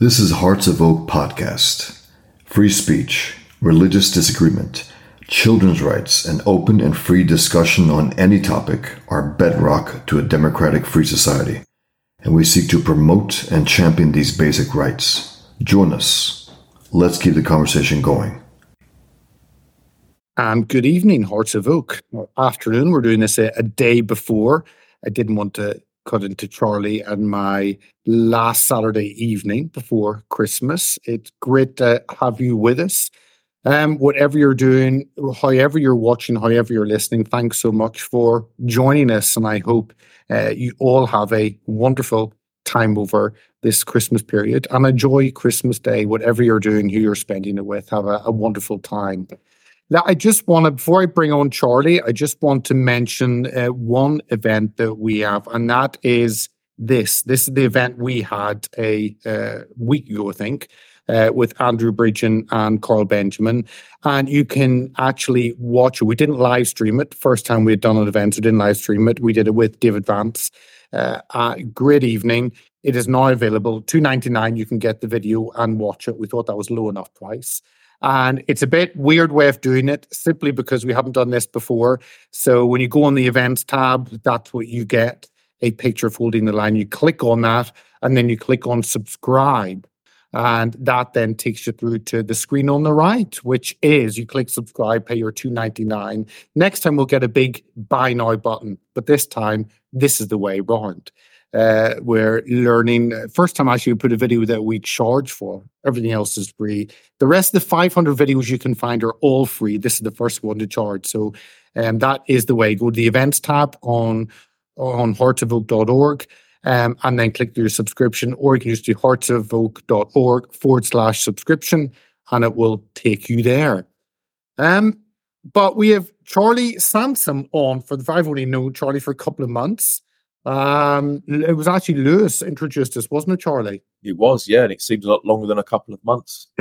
This is Hearts of Oak podcast. Free speech, religious disagreement, children's rights, and open and free discussion on any topic are bedrock to a democratic free society, and we seek to promote and champion these basic rights. Join us. Let's keep the conversation going. And good evening, Hearts of Oak. Afternoon. We're doing this a, a day before. I didn't want to cut into Charlie and my last Saturday evening before Christmas. It's great to have you with us. Um, whatever you're doing, however you're watching, however you're listening, thanks so much for joining us. And I hope uh, you all have a wonderful time over this Christmas period and enjoy Christmas Day, whatever you're doing, who you're spending it with. Have a, a wonderful time. Now, I just want to, before I bring on Charlie, I just want to mention uh, one event that we have, and that is this. This is the event we had a uh, week ago, I think, uh, with Andrew Bridgen and Carl Benjamin. And you can actually watch it. We didn't live stream it. First time we had done an event, we didn't live stream it. We did it with David Vance. Uh, great evening. It is now available. Two ninety nine. You can get the video and watch it. We thought that was low enough price. And it's a bit weird way of doing it simply because we haven't done this before. So when you go on the events tab, that's what you get a picture of holding the line. You click on that and then you click on subscribe. And that then takes you through to the screen on the right, which is you click subscribe, pay your two ninety nine. Next time we'll get a big buy now button, but this time this is the way round uh, we're learning. Uh, first time actually we put a video that we charge for. Everything else is free. The rest of the 500 videos you can find are all free. This is the first one to charge. So um, that is the way. Go to the events tab on on heartsofoak.org um, and then click your subscription, or you can just do heartsofoak.org forward slash subscription and it will take you there. Um, but we have Charlie Sansom on for the I've only known Charlie for a couple of months. Um, it was actually Lewis introduced us, wasn't it, Charlie? It was, yeah, and it seems a lot longer than a couple of months.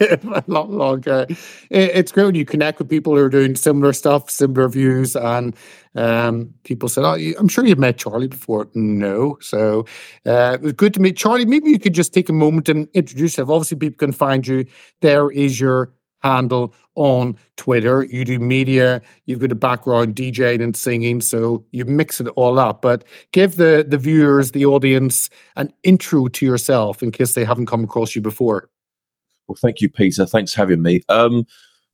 a lot longer. it's great when you connect with people who are doing similar stuff, similar views, and um, people said, "Oh, I'm sure you've met Charlie before." No, so uh, it was good to meet Charlie. Maybe you could just take a moment and introduce yourself. Obviously, people can find you. There is your handle on Twitter. You do media, you've got a background DJing and singing, so you mix it all up. But give the the viewers, the audience, an intro to yourself in case they haven't come across you before. Well, thank you, Peter. Thanks for having me. Um,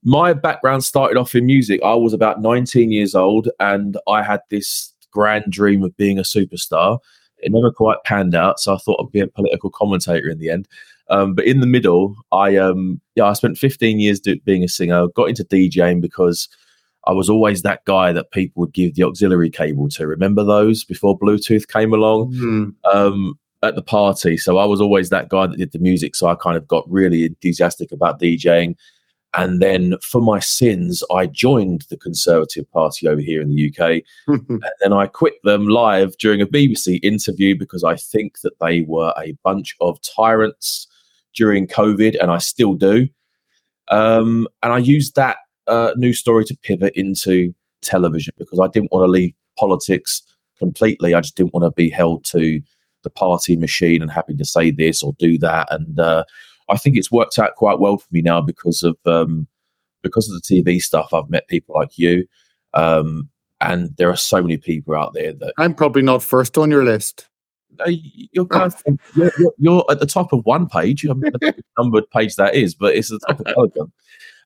my background started off in music. I was about 19 years old, and I had this grand dream of being a superstar. It never quite panned out, so I thought I'd be a political commentator in the end. Um, but in the middle, I um, yeah, I spent 15 years do, being a singer. Got into DJing because I was always that guy that people would give the auxiliary cable to. Remember those before Bluetooth came along mm. um, at the party? So I was always that guy that did the music. So I kind of got really enthusiastic about DJing. And then for my sins, I joined the Conservative Party over here in the UK. and then I quit them live during a BBC interview because I think that they were a bunch of tyrants during COVID, and I still do. Um, and I used that uh, news story to pivot into television because I didn't want to leave politics completely. I just didn't want to be held to the party machine and having to say this or do that. And uh, I think it's worked out quite well for me now because of um, because of the TV stuff. I've met people like you, um, and there are so many people out there that I'm probably not first on your list you're, kind of, you're, you're, at the top of one page. I mean, numbered page that is, but it's the top of all.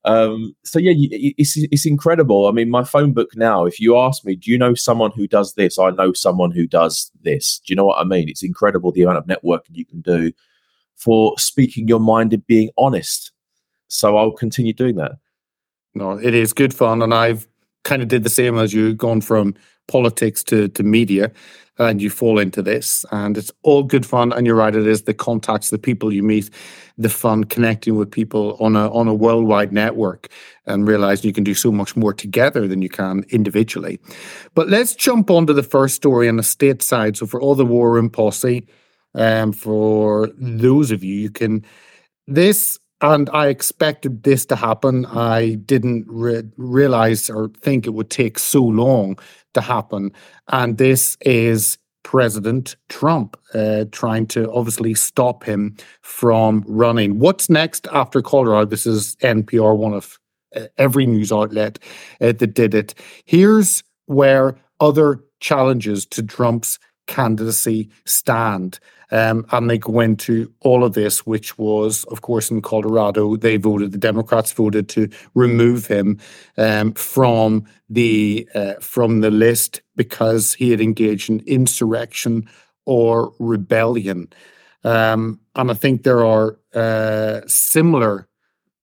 Um, so yeah, it's it's incredible. I mean, my phone book now. If you ask me, do you know someone who does this? I know someone who does this. Do you know what I mean? It's incredible the amount of networking you can do for speaking your mind and being honest. So I'll continue doing that. No, it is good fun, and I've kind of did the same as you, gone from politics to to media and you fall into this. And it's all good fun. And you're right it is the contacts the people you meet the fun connecting with people on a on a worldwide network and realizing you can do so much more together than you can individually. But let's jump on to the first story on the state side. So for all the war room posse um, for those of you you can this and I expected this to happen. I didn't re- realize or think it would take so long to happen. And this is President Trump, uh, trying to obviously stop him from running. What's next after Colorado? This is NPR, one of uh, every news outlet uh, that did it. Here's where other challenges to Trump's candidacy stand. Um, and they go into all of this, which was, of course, in Colorado, they voted, the Democrats voted to remove him um, from the uh, from the list because he had engaged in insurrection or rebellion. Um, and I think there are uh, similar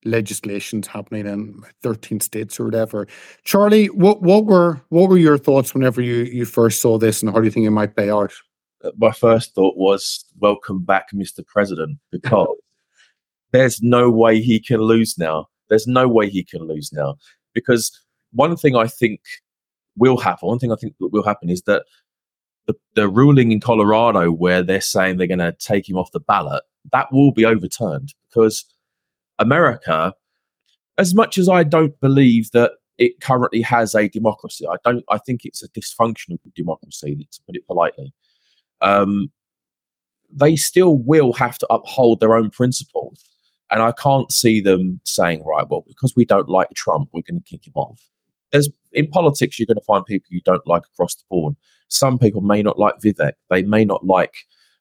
legislations happening in 13 states or whatever. Charlie, what what were what were your thoughts whenever you you first saw this, and how do you think it might play out? Uh, my first thought was, "Welcome back, Mr. President," because there's no way he can lose now. There's no way he can lose now because one thing I think will happen. One thing I think will happen is that the, the ruling in Colorado where they're saying they're going to take him off the ballot that will be overturned because America, as much as I don't believe that it currently has a democracy, I don't. I think it's a dysfunctional democracy, to put it politely. Um, they still will have to uphold their own principles, and I can't see them saying, "Right, well, because we don't like Trump, we're going to kick him off." There's in politics, you're going to find people you don't like across the board. Some people may not like Vivek, they may not like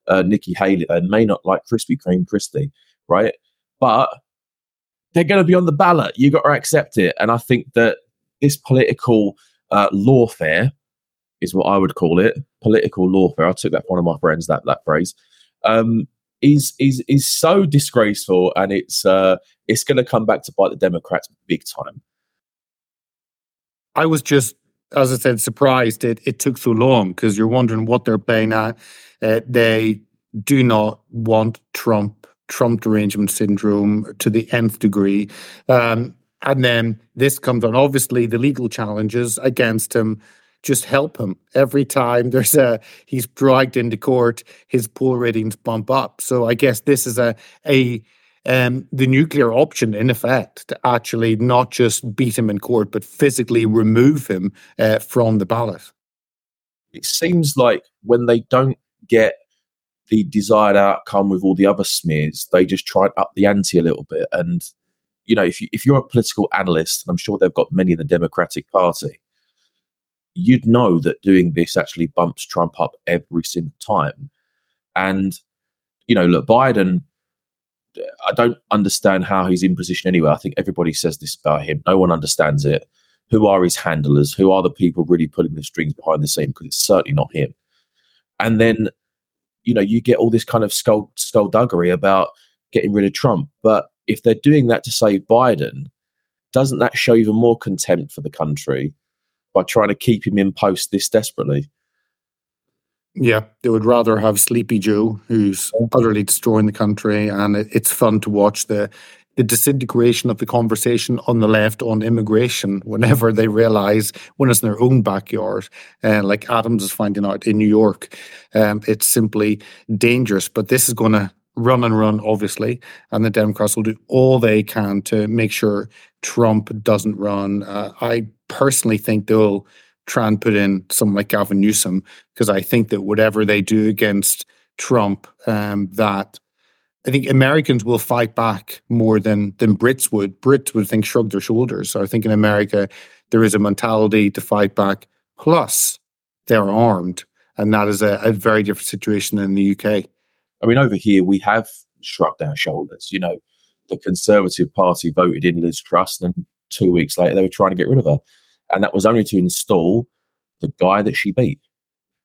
uh, Nikki Haley, they may not like Krispy Kreme Christie, right? But they're going to be on the ballot. You got to accept it. And I think that this political uh, lawfare is what I would call it. Political lawfare. I took that from one of my friends that that phrase. Um, is is is so disgraceful, and it's uh, it's going to come back to bite the Democrats big time. I was just, as I said, surprised it it took so long because you're wondering what they're playing at. Uh, they do not want Trump Trump derangement syndrome to the nth degree. Um, and then this comes on. Obviously, the legal challenges against him just help him every time there's a he's dragged into court. His poll ratings bump up. So I guess this is a a um, the nuclear option, in effect, to actually not just beat him in court, but physically remove him uh, from the ballot. It seems like when they don't get the desired outcome with all the other smears. They just tried up the ante a little bit. And, you know, if, you, if you're a political analyst, and I'm sure they've got many in the Democratic Party, you'd know that doing this actually bumps Trump up every single time. And, you know, look, Biden, I don't understand how he's in position anyway. I think everybody says this about him. No one understands it. Who are his handlers? Who are the people really pulling the strings behind the scene? Because it's certainly not him. And then you know, you get all this kind of skull skullduggery about getting rid of Trump. But if they're doing that to save Biden, doesn't that show even more contempt for the country by trying to keep him in post this desperately? Yeah, they would rather have Sleepy Joe, who's utterly destroying the country, and it, it's fun to watch the the disintegration of the conversation on the left on immigration whenever they realize when it's in their own backyard, uh, like Adams is finding out in New York, um, it's simply dangerous. But this is going to run and run, obviously, and the Democrats will do all they can to make sure Trump doesn't run. Uh, I personally think they'll try and put in someone like Gavin Newsom because I think that whatever they do against Trump, um, that I think Americans will fight back more than than Brits would. Brits would think shrug their shoulders. So I think in America there is a mentality to fight back. Plus, they're armed, and that is a, a very different situation than the UK. I mean, over here we have shrugged our shoulders. You know, the Conservative Party voted in Liz Truss, and two weeks later they were trying to get rid of her, and that was only to install the guy that she beat.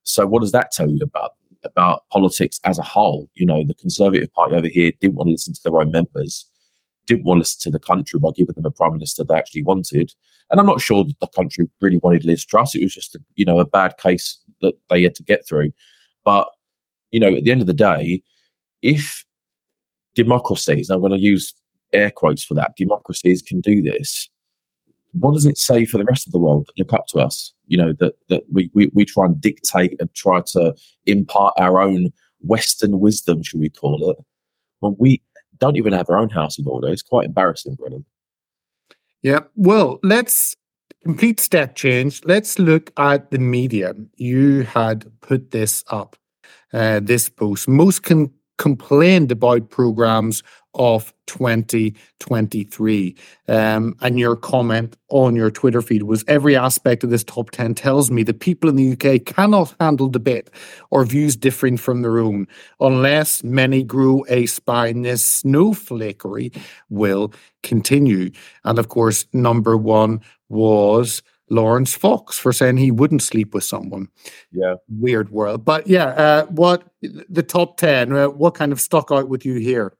So, what does that tell you about about politics as a whole. You know, the Conservative Party over here didn't want to listen to their own members, didn't want to listen to the country by giving them a prime minister they actually wanted. And I'm not sure that the country really wanted Liz Truss. It was just, a, you know, a bad case that they had to get through. But, you know, at the end of the day, if democracies, I'm going to use air quotes for that, democracies can do this, what does it say for the rest of the world look up to us? You know, that, that we, we, we try and dictate and try to impart our own Western wisdom, should we call it, when we don't even have our own house in order. It's quite embarrassing, Brennan. Yeah. Well, let's complete step change. Let's look at the media. You had put this up, uh, this post. Most can complained about programs of 2023. Um, and your comment on your Twitter feed was every aspect of this top 10 tells me that people in the UK cannot handle debate or views differing from their own unless many grew a spine. This snowflakery will continue. And of course, number one was Laurence Fox for saying he wouldn't sleep with someone. Yeah. Weird world. But yeah, uh, what the top 10, uh, what kind of stuck out with you here?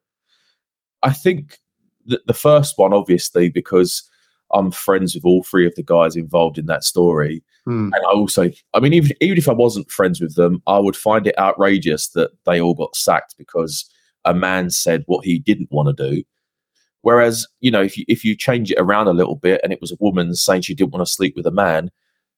I think the, the first one, obviously, because I'm friends with all three of the guys involved in that story. Hmm. And I also, I mean, even, even if I wasn't friends with them, I would find it outrageous that they all got sacked because a man said what he didn't want to do. Whereas, you know, if you if you change it around a little bit and it was a woman saying she didn't want to sleep with a man,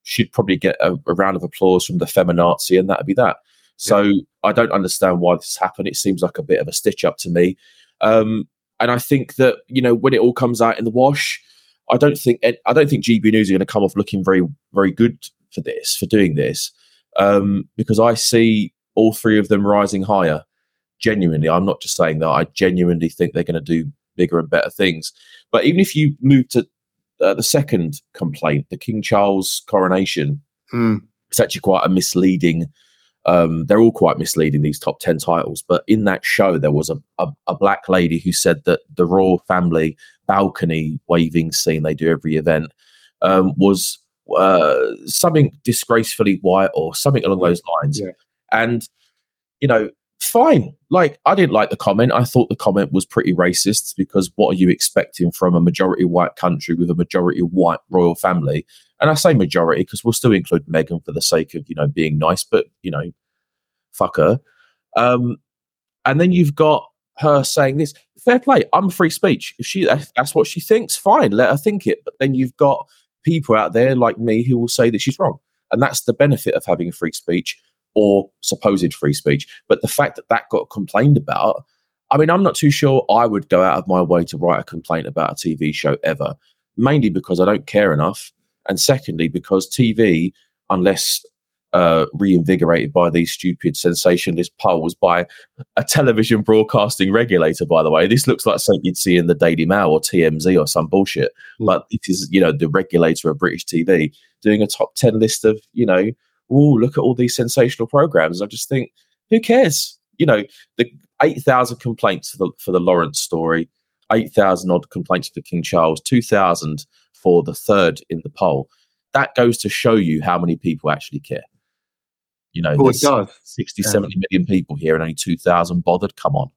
she'd probably get a, a round of applause from the feminazi and that'd be that. So yeah. I don't understand why this happened. It seems like a bit of a stitch up to me. Um, and I think that you know when it all comes out in the wash, I don't think I don't think GB News are going to come off looking very very good for this for doing this um, because I see all three of them rising higher. Genuinely, I'm not just saying that. I genuinely think they're going to do bigger and better things. But even if you move to uh, the second complaint, the King Charles coronation, mm. it's actually quite a misleading um, they're all quite misleading these top 10 titles but in that show there was a, a, a, black lady who said that the royal family balcony waving scene they do every event um, was uh, something disgracefully white or something along those lines yeah. and you know fine like i didn't like the comment i thought the comment was pretty racist because what are you expecting from a majority white country with a majority white royal family and I say majority because we'll still include Meghan for the sake of you know being nice, but you know, fuck her. Um, and then you've got her saying this. Fair play. I'm free speech. If she that's what she thinks, fine. Let her think it. But then you've got people out there like me who will say that she's wrong, and that's the benefit of having free speech or supposed free speech. But the fact that that got complained about. I mean, I'm not too sure I would go out of my way to write a complaint about a TV show ever, mainly because I don't care enough and secondly because TV, unless uh, reinvigorated by these stupid sensationalist polls by a television broadcasting regulator. By the way, this looks like something you'd see in the Daily Mail or TMZ or some bullshit. Hmm. But it is, you know, the regulator of British TV doing a top ten list of, you know, oh look at all these sensational programs. I just think, who cares? You know, the eight thousand complaints for the for the Laurence story, eight thousand odd complaints for King Charles, two thousand for the third in the poll. That goes to show you how many people actually care. You know, oh, it does. 60, yeah. 70 million people here and only 2,000 bothered. Come on.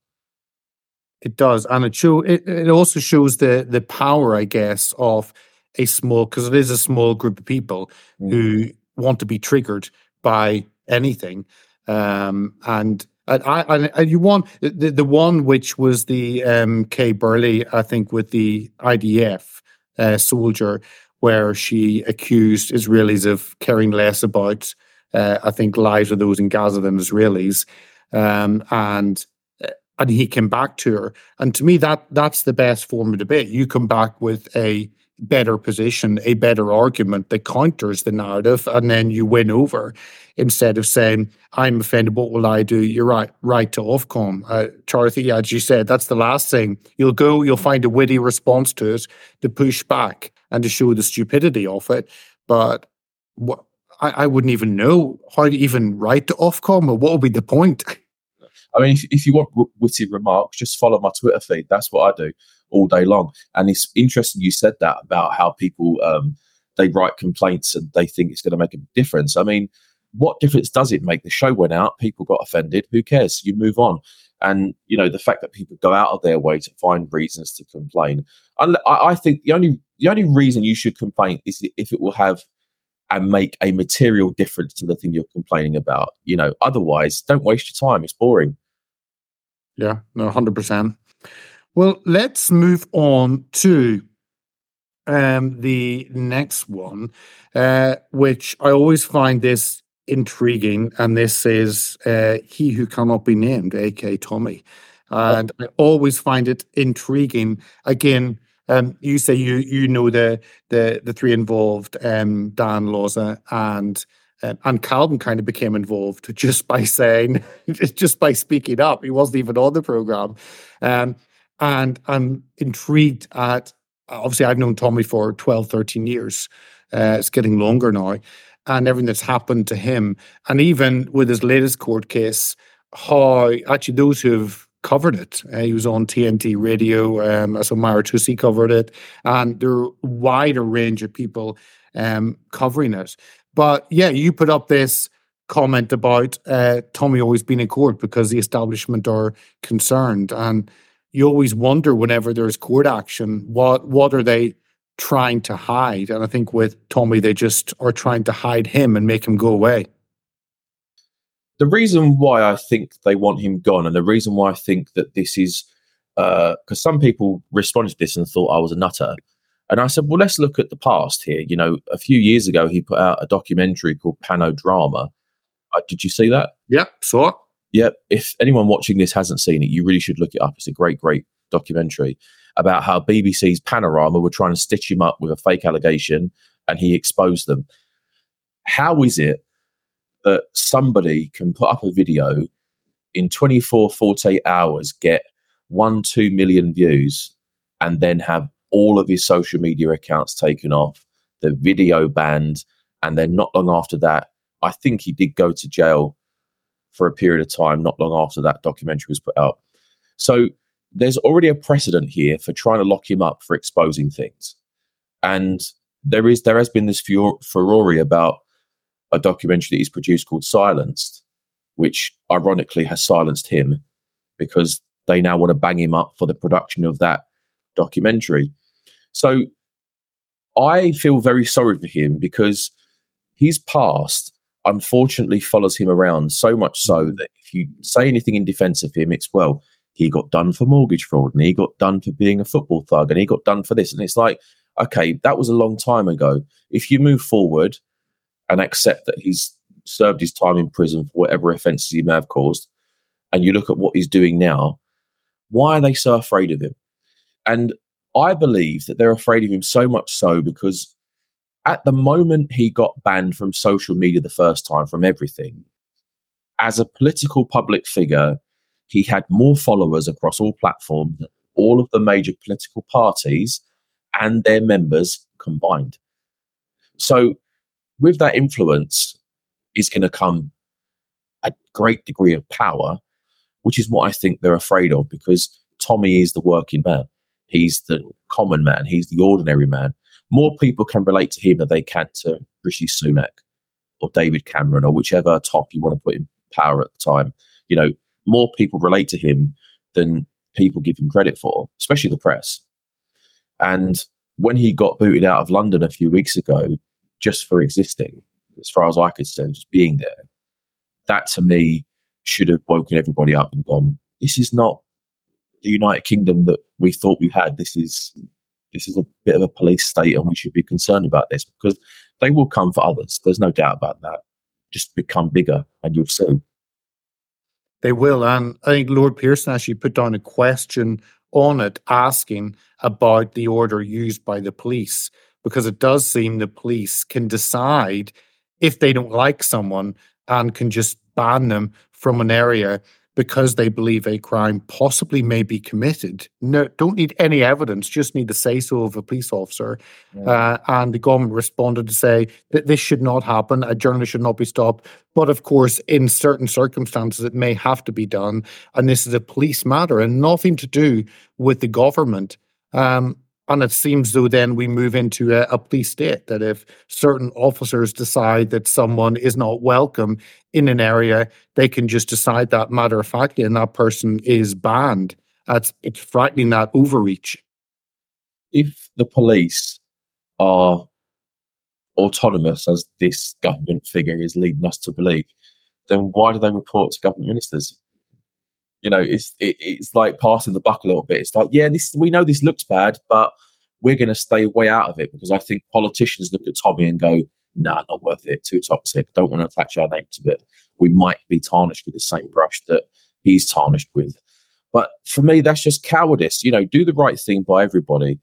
It does. And it show it, it also shows the the power, I guess, of a small because it is a small group of people mm. who want to be triggered by anything. Um, and and, I, you want the, the one which was the um, Kay Burley, I think, with the IDF uh, soldier, where she accused Israelis of caring less about, uh, I think, lives of those in Gaza than Israelis, um, and uh, and he came back to her. And to me, that that's the best form of debate. You come back with a better position, a better argument that counters the narrative, and then you win over instead of saying, I'm offended, what will I do? You're right, right to Ofcom. Uh, Charlie, as you said, that's the last thing. You'll go, you'll find a witty response to it to push back and to show the stupidity of it. But what, I, I wouldn't even know how to even write to Ofcom or what would be the point. I mean, if, if you want witty remarks, just follow my Twitter feed. That's what I do all day long. And it's interesting you said that about how people um, they write complaints and they think it's going to make a difference. I mean, what difference does it make? The show went out, people got offended. Who cares? You move on. And you know the fact that people go out of their way to find reasons to complain. I, I think the only the only reason you should complain is if it will have and make a material difference to the thing you're complaining about. You know, otherwise, don't waste your time. It's boring. Yeah, no, hundred percent. Well, let's move on to um, the next one, uh, which I always find this intriguing. And this is uh, He Who Cannot Be Named, A.K. Tommy. And I always find it intriguing. Again, Um, you say you you know the the the three involved, um, Dan Loza and um, and Calvin kind of became involved just by saying, just by speaking up. He wasn't even on the program, um, and I'm intrigued at. Obviously, I've known Tommy for 12, 13 years. Uh, it's getting longer now, and everything that's happened to him, and even with his latest court case, how actually those who've covered it. Uh, he was on TNT radio, um, so Myra Tussi covered it, and there are a wider range of people um, covering it. But yeah, you put up this comment about uh, Tommy always being in court because the establishment are concerned, and you always wonder whenever there's court action, what what are they trying to hide? And I think with Tommy, they just are trying to hide him and make him go away the reason why I think they want him gone, and the reason why I think that this is because uh, some people responded to this and thought I was a nutter. And I said, well, let's look at the past here. You know, a few years ago, he put out a documentary called Panodrama. Uh, did you see that? Yeah, saw it. Yeah. If anyone watching this hasn't seen it, you really should look it up. It's a great, great documentary about how BBC's Panorama were trying to stitch him up with a fake allegation and he exposed them. How is it that somebody can put up a video in 24, 48 hours, get one, two million views, and then have all of his social media accounts taken off, the video banned, and then not long after that, I think he did go to jail for a period of time, not long after that documentary was put out. So there's already a precedent here for trying to lock him up for exposing things. And there is there has been this furore about a documentary that he's produced called Silenced, which ironically has silenced him because they now want to bang him up for the production of that documentary. So I feel very sorry for him because his past unfortunately follows him around so much so mm-hmm. that if you say anything in defense of him, it's well, he got done for mortgage fraud and he got done for being a football thug and he got done for this. And it's like, okay, that was a long time ago. If you move forward and accept that he's served his time in prison for whatever offences he may have caused, and you look at what he's doing now, why are they so afraid of him? And I believe that they're afraid of him so much so because at the moment he got banned from social media the first time, from everything, as a political public figure, he had more followers across all platforms all of the major political parties and their members combined. So with that influence is going to come a great degree of power, which is what I think they're afraid of because Tommy is the working man. He's the common man. He's the ordinary man. More people can relate to him than they can to Rishi Sunak or David Cameron or whichever top you want to put in power at the time. You know, more people relate to him than people give him credit for, especially the press. And when he got booted out of London a few weeks ago, just for existing, as far as I could see, just being there. That to me should have woken everybody up and gone, this is not the United Kingdom that we thought we had. This is this is a bit of a police state and we should be concerned about this because they will come for others. There's no doubt about that. Just become bigger and you'll see. They will. And I think Lord Pearson actually put down a question on it asking about the order used by the police because it does seem the police can decide if they don't like someone and can just ban them from an area because they believe a crime possibly may be committed. No, don't need any evidence, just need the say so of a police officer. Yeah. Uh, and the government responded to say that this should not happen, a journalist should not be stopped. But of course, in certain circumstances, it may have to be done. And this is a police matter and nothing to do with the government. Um, and it seems though then we move into a, a, police state that if certain officers decide that someone is not welcome in an area, they can just decide that matter of factly and that person is banned. That's it's frightening that overreach. If the police are autonomous, as this government figure is leading us to believe, then why do they report to government ministers? You know, it's it, it's like passing the buck a little bit. It's like, yeah, this we know this looks bad, but we're going to stay way out of it because I think politicians look at Tommy and go, nah, not worth it, too toxic. Don't want to attach our name to it. We might be tarnished with the same brush that he's tarnished with. But for me, that's just cowardice. You know, do the right thing by everybody.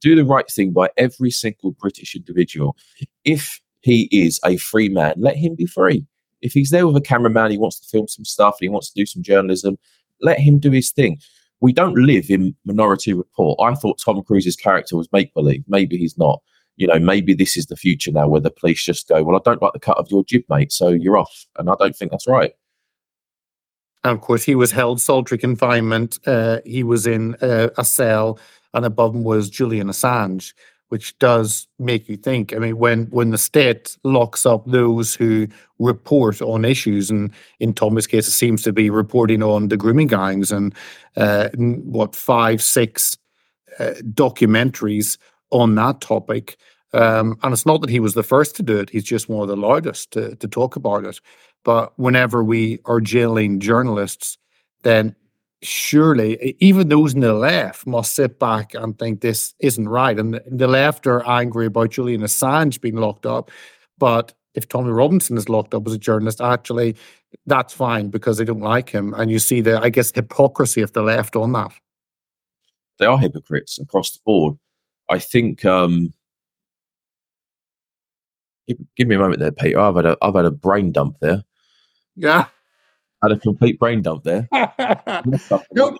do the right thing by every single British individual. If he is a free man, let him be free. If he's there with a cameraman, he wants to film some stuff, he wants to do some journalism, let him do his thing. We don't live in Minority Report. I thought Tom Cruise's character was make believe. Maybe he's not. You know, maybe this is the future now where the police just go, Well, I don't like the cut of your jib, mate, so you're off. And I don't think that's right. And of course, he was held solitary confinement. Uh, he was in uh, a cell, and above him was Julian Assange, which does make you think. I mean, when when the state locks up those who report on issues, and in Thomas' case, it seems to be reporting on the grooming gangs and uh, what five, six uh, documentaries on that topic. Um, and it's not that he was the first to do it; he's just one of the loudest to, to talk about it. But whenever we are jailing journalists, then surely even those in the left must sit back and think this isn't right. And the, the left are angry about Julian Assange being locked up. But if Tommy Robinson is locked up as a journalist, actually, that's fine because they don't like him. And you see the, I guess, hypocrisy of the left on that. They are hypocrites across the board. I think um, give, give, me a moment there, Peter. I've had a I've had a brain dump there. Yeah. Had a complete brain dump there. no,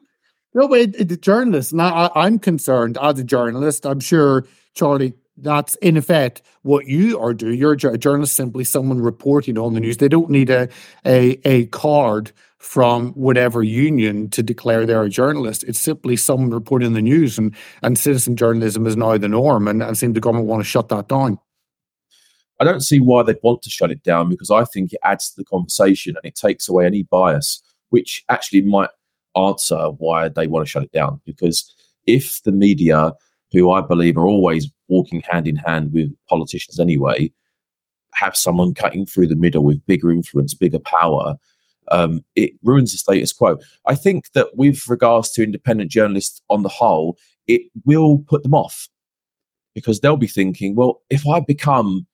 no, but the journalist, now I, I'm concerned as a journalist. I'm sure, Charlie, that's in effect what you are doing. You're a journalist, simply someone reporting on the news. They don't need a, a, a card from whatever union to declare they're a journalist. It's simply someone reporting the news, and, and citizen journalism is now the norm. And, and seem the government want to shut that down. I don't see why they'd want to shut it down because I think it adds to the conversation and it takes away any bias, which actually might answer why they want to shut it down. Because if the media, who I believe are always walking hand in hand with politicians anyway, have someone cutting through the middle with bigger influence, bigger power, um, it ruins the status quo. I think that with regards to independent journalists on the whole, it will put them off because they'll be thinking, well, if I become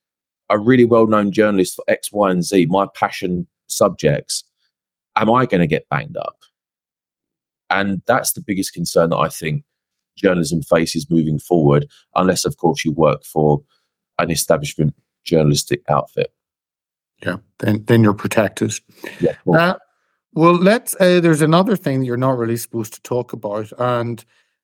a really well known journalist for X, Y, and Z, my passion subjects, am I going to get banged up? And that's the biggest concern that I think journalism faces moving forward, unless, of course, you work for an establishment journalistic outfit. Yeah, then then you're protected. Yeah. Uh, well, let's. Uh, there's another thing that you're not really supposed to talk about, and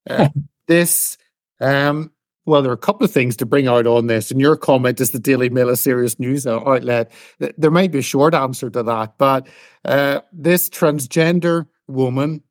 uh, this um, well, there are a couple of things to bring out on this. And your comment is the Daily Mail a serious news outlet. There might be a short answer to that, but uh, this transgender woman,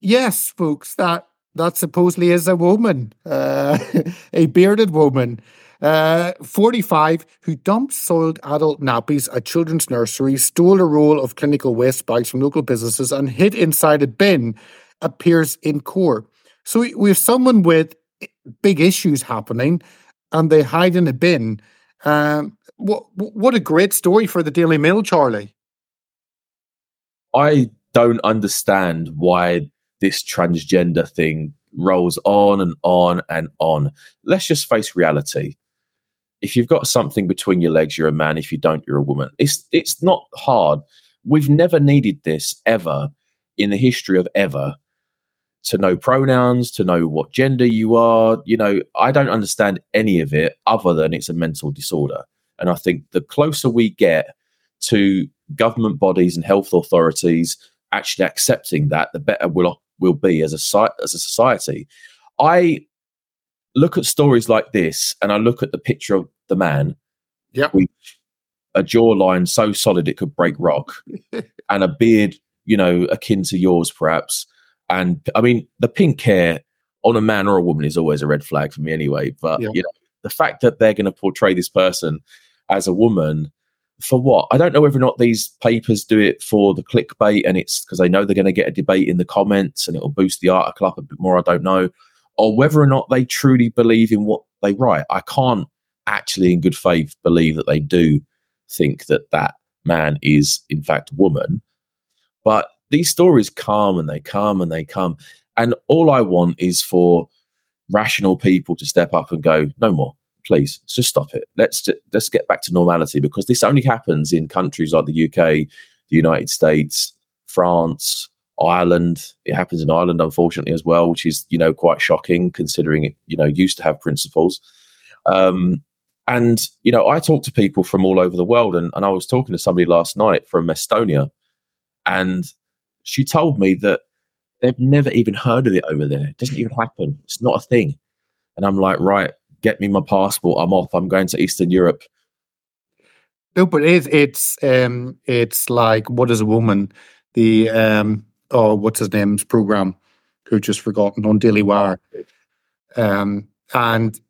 yes, folks, that that supposedly is a woman, uh, a bearded woman, uh, 45, who dumped soiled adult nappies at children's nurseries, stole a roll of clinical waste bags from local businesses, and hid inside a bin, appears in court. So we have someone with big issues happening and they hide in a bin. Um, what what a great story for the Daily Mail, Charlie. I don't understand why this transgender thing rolls on and on and on. Let's just face reality. If you've got something between your legs, you're a man. If you don't, you're a woman. It's it's not hard. We've never needed this ever in the history of ever to know pronouns, to know what gender you are. You know, I don't understand any of it other than it's a mental disorder. And I think the closer we get to government bodies and health authorities actually accepting that, the better we'll, we'll be as a, as a society. I look at stories like this and I look at the picture of the man with a jawline so solid it could break rock and a beard, you know, akin to yours perhaps and I mean, the pink hair on a man or a woman is always a red flag for me anyway. But yeah. you know, the fact that they're going to portray this person as a woman for what? I don't know whether or not these papers do it for the clickbait and it's because they know they're going to get a debate in the comments and it'll boost the article up a bit more. I don't know. Or whether or not they truly believe in what they write. I can't actually, in good faith, believe that they do think that that man is, in fact, a woman. But these stories come and they come and they come. And all I want is for rational people to step up and go, no more, please, just stop it. Let's let's get back to normality because this only happens in countries like the UK, the United States, France, Ireland. It happens in Ireland, unfortunately, as well, which is you know quite shocking considering it you know used to have principles. Um, and you know, I talk to people from all over the world, and, and I was talking to somebody last night from Estonia, and she told me that they've never even heard of it over there. It doesn't even happen. It's not a thing. And I'm like, right, get me my passport. I'm off. I'm going to Eastern Europe. No, but it's it's um it's like what is a woman? The um oh what's his name's program who just forgotten on Daily Wire. Um and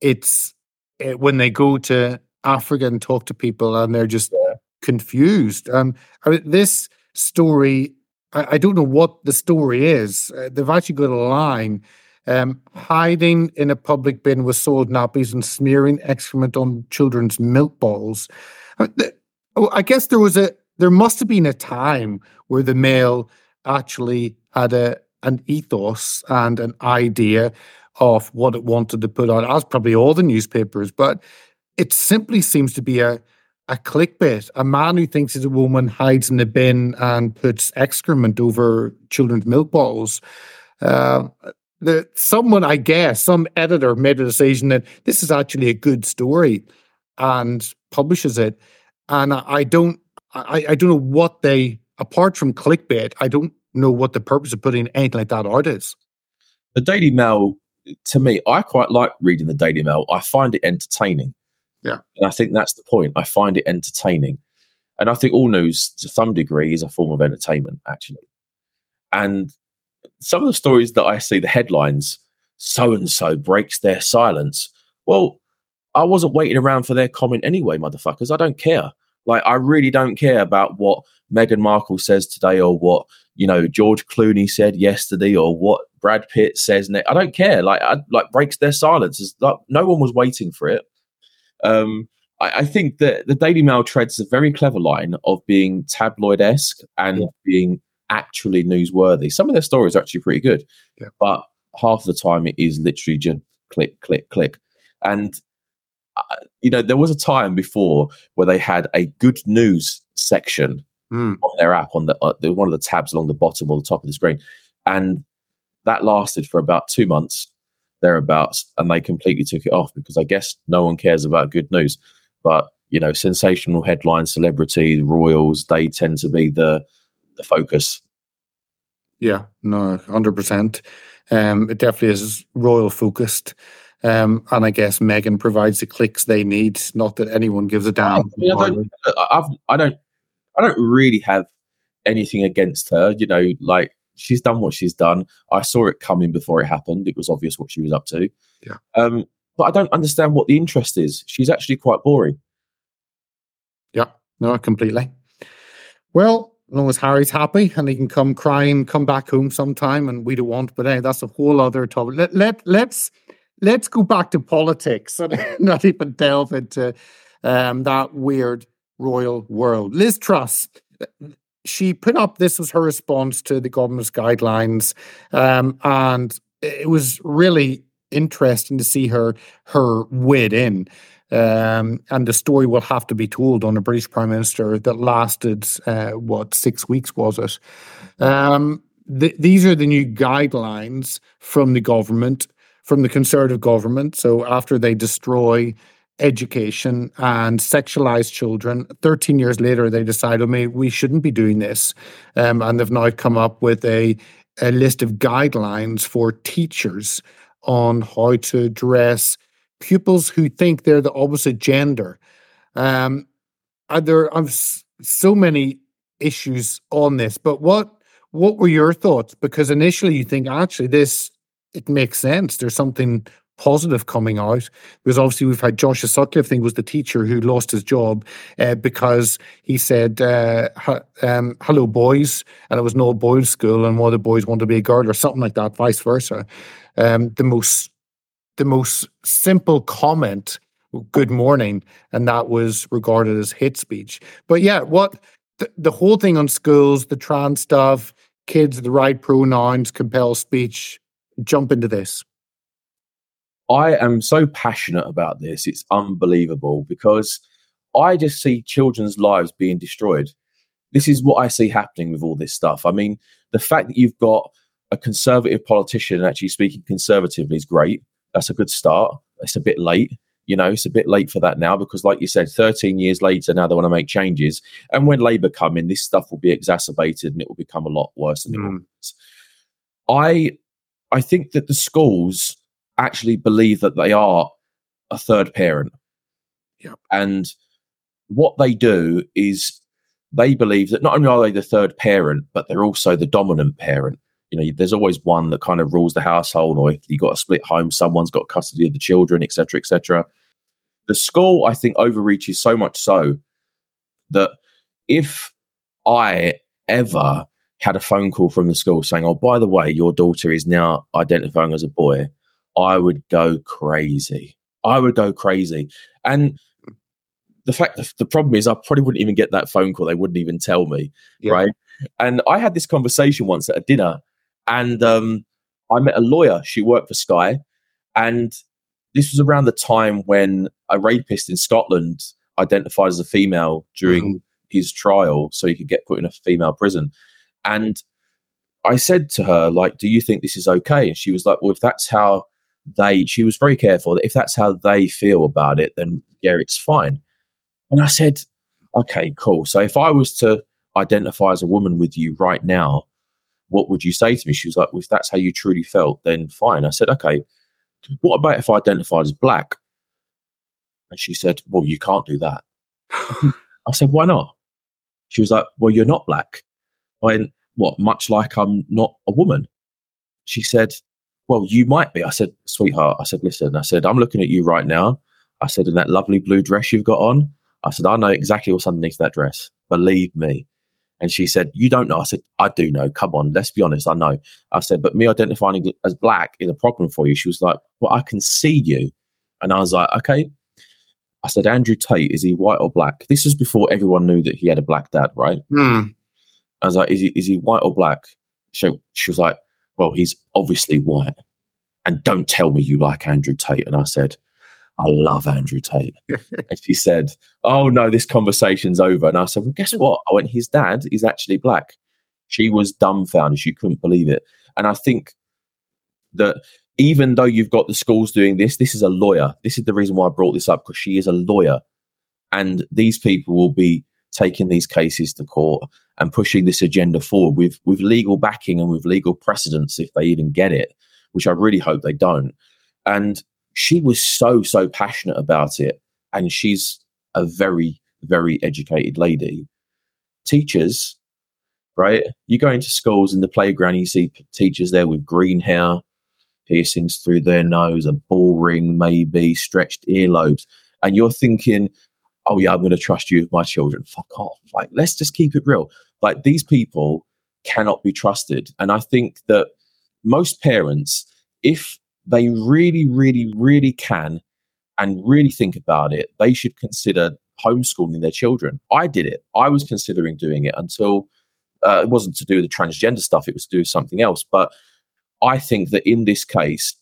it's it, when they go to Africa and talk to people and they're just yeah. confused. Um I mean, this story I, I, don't know what the story is. Uh, they've actually got a line um, hiding in a public bin with soiled nappies and smearing excrement on children's milk bottles. Uh, oh, I guess there was a there must have been a time where the Mail actually had a an ethos and an idea of what it wanted to put on, as probably all the newspapers, but it simply seems to be a a clickbait. A man who thinks he's a woman hides in a bin and puts excrement over children's milk bottles. Uh, the someone, I guess, some editor made a decision that this is actually a good story and publishes it. And I, I don't, I, I don't know what they, apart from clickbait, I don't know what the purpose of putting anything like that out is. The Daily Mail, to me, I quite like reading the Daily Mail. I find it entertaining. Yeah. And I think that's the point. I find it entertaining. And I think all news to some degree is a form of entertainment, actually. And some of the stories that I see, the headlines, so and so breaks their silence. Well, I wasn't waiting around for their comment anyway, motherfuckers. I don't care. Like, I really don't care about what Meghan Markle says today or what, you know, George Clooney said yesterday or what Brad Pitt says. I don't care. Like, I, like breaks their silence. It's like no one was waiting for it. Um, I, I, think that the Daily Mail treads a very clever line of being tabloid esque and yeah. being actually newsworthy. Some of their stories are actually pretty good, yeah. but half the time it is literally just click, click, click. And, uh, you know, there was a time before where they had a good news section mm. on their app on the, uh, the one of the tabs along the bottom or the top of the screen. And that lasted for about two months thereabouts, and they completely took it off because I guess no one cares about good news. But you know, sensational headlines, celebrities, royals, they tend to be the the focus. Yeah, no, hundred um, percent. It definitely is royal focused. Um, and I guess Meghan provides the clicks they need. Not that anyone gives a damn. I, mean, I, don't, I've, I don't. I don't really have anything against her. You know, like she's done what she's done. I saw it coming before it happened. It was obvious what she was up to. Yeah. Um, but I don't understand what the interest is. She's actually quite boring. Yeah, no, completely. Well, as long as Harry's happy and he can come crying, come back home sometime, and we don't want, but hey, that's a whole other topic. Let, let let's let's go back to politics and not even delve into um, that weird royal world. Liz Truss she put up this was her response to the government's guidelines, um, and it was really interesting to see her her wade in. Um, and the story will have to be told on a British Prime Minister that lasted uh, what six weeks was it? Um, th- these are the new guidelines from the government, from the Conservative government. So after they destroy education and sexualized children. 13 years later, they decided, oh, we shouldn't be doing this. Um, and they've now come up with a, a list of guidelines for teachers on how to address pupils who think they're the opposite gender. Um, there are so many issues on this, but what what were your thoughts? Because initially you think actually this it makes sense. There's something positive coming out because obviously we've had Joshua Sutcliffe, I think was the teacher who lost his job uh, because he said, uh, um, hello boys, and it was an all boys school and one of the boys wanted to be a girl or something like that, vice versa. Um, the most, the most simple comment, good morning, and that was regarded as hate speech. But yeah, what the, the whole thing on schools, the trans stuff, kids, the right pronouns, compel speech, jump into this. I am so passionate about this. It's unbelievable because I just see children's lives being destroyed. This is what I see happening with all this stuff. I mean, the fact that you've got a conservative politician actually speaking conservatively is great. That's a good start. It's a bit late. You know, it's a bit late for that now because, like you said, 13 years later, now they want to make changes. And when Labour come in, this stuff will be exacerbated and it will become a lot worse than mm. it was. I, I think that the schools actually believe that they are a third parent. Yeah. And what they do is they believe that not only are they the third parent, but they're also the dominant parent. You know, there's always one that kind of rules the household, or if you've got a split home, someone's got custody of the children, etc., etc. The school, I think, overreaches so much so that if I ever had a phone call from the school saying, "Oh, by the way, your daughter is now identifying as a boy," I would go crazy. I would go crazy. And the fact the problem is I probably wouldn't even get that phone call. They wouldn't even tell me, yeah. right? And I had this conversation once at a dinner, and um, I met a lawyer. She worked for Sky, and this was around the time when a rapist in Scotland identified as a female during mm-hmm. his trial, so he could get put in a female prison. And I said to her, like, "Do you think this is okay?" And she was like, "Well, if that's how they," she was very careful that if that's how they feel about it, then yeah, it's fine. And I said, okay, cool. So if I was to identify as a woman with you right now, what would you say to me? She was like, well, if that's how you truly felt, then fine. I said, okay, what about if I identified as black? And she said, well, you can't do that. I said, why not? She was like, well, you're not black. I went, what, much like I'm not a woman? She said, well, you might be. I said, sweetheart, I said, listen, I said, I'm looking at you right now. I said, in that lovely blue dress you've got on, I said, I know exactly what's underneath that dress. Believe me. And she said, You don't know. I said, I do know. Come on, let's be honest. I know. I said, But me identifying as black is a problem for you. She was like, Well, I can see you. And I was like, Okay. I said, Andrew Tate, is he white or black? This was before everyone knew that he had a black dad, right? Mm. I was like, Is he, is he white or black? She, she was like, Well, he's obviously white. And don't tell me you like Andrew Tate. And I said, I love Andrew Tate. and she said, Oh no, this conversation's over. And I said, Well, guess hmm. what? I went, His dad is actually black. She was dumbfounded. She couldn't believe it. And I think that even though you've got the schools doing this, this is a lawyer. This is the reason why I brought this up because she is a lawyer. And these people will be taking these cases to court and pushing this agenda forward with, with legal backing and with legal precedence if they even get it, which I really hope they don't. And she was so so passionate about it. And she's a very very educated lady. Teachers right? You go into schools in the playground you see teachers there with green hair piercings through their nose a ball ring maybe stretched earlobes. And you're thinking oh yeah i'm going to trust you with my children fuck off like let's just keep it real like these people cannot be trusted and i think that most parents if they really, really, really can and really think about it, they should consider homeschooling their children. I did it. I was considering doing it until uh, it wasn't to do the transgender stuff, it was to do something else. But I think that in this case,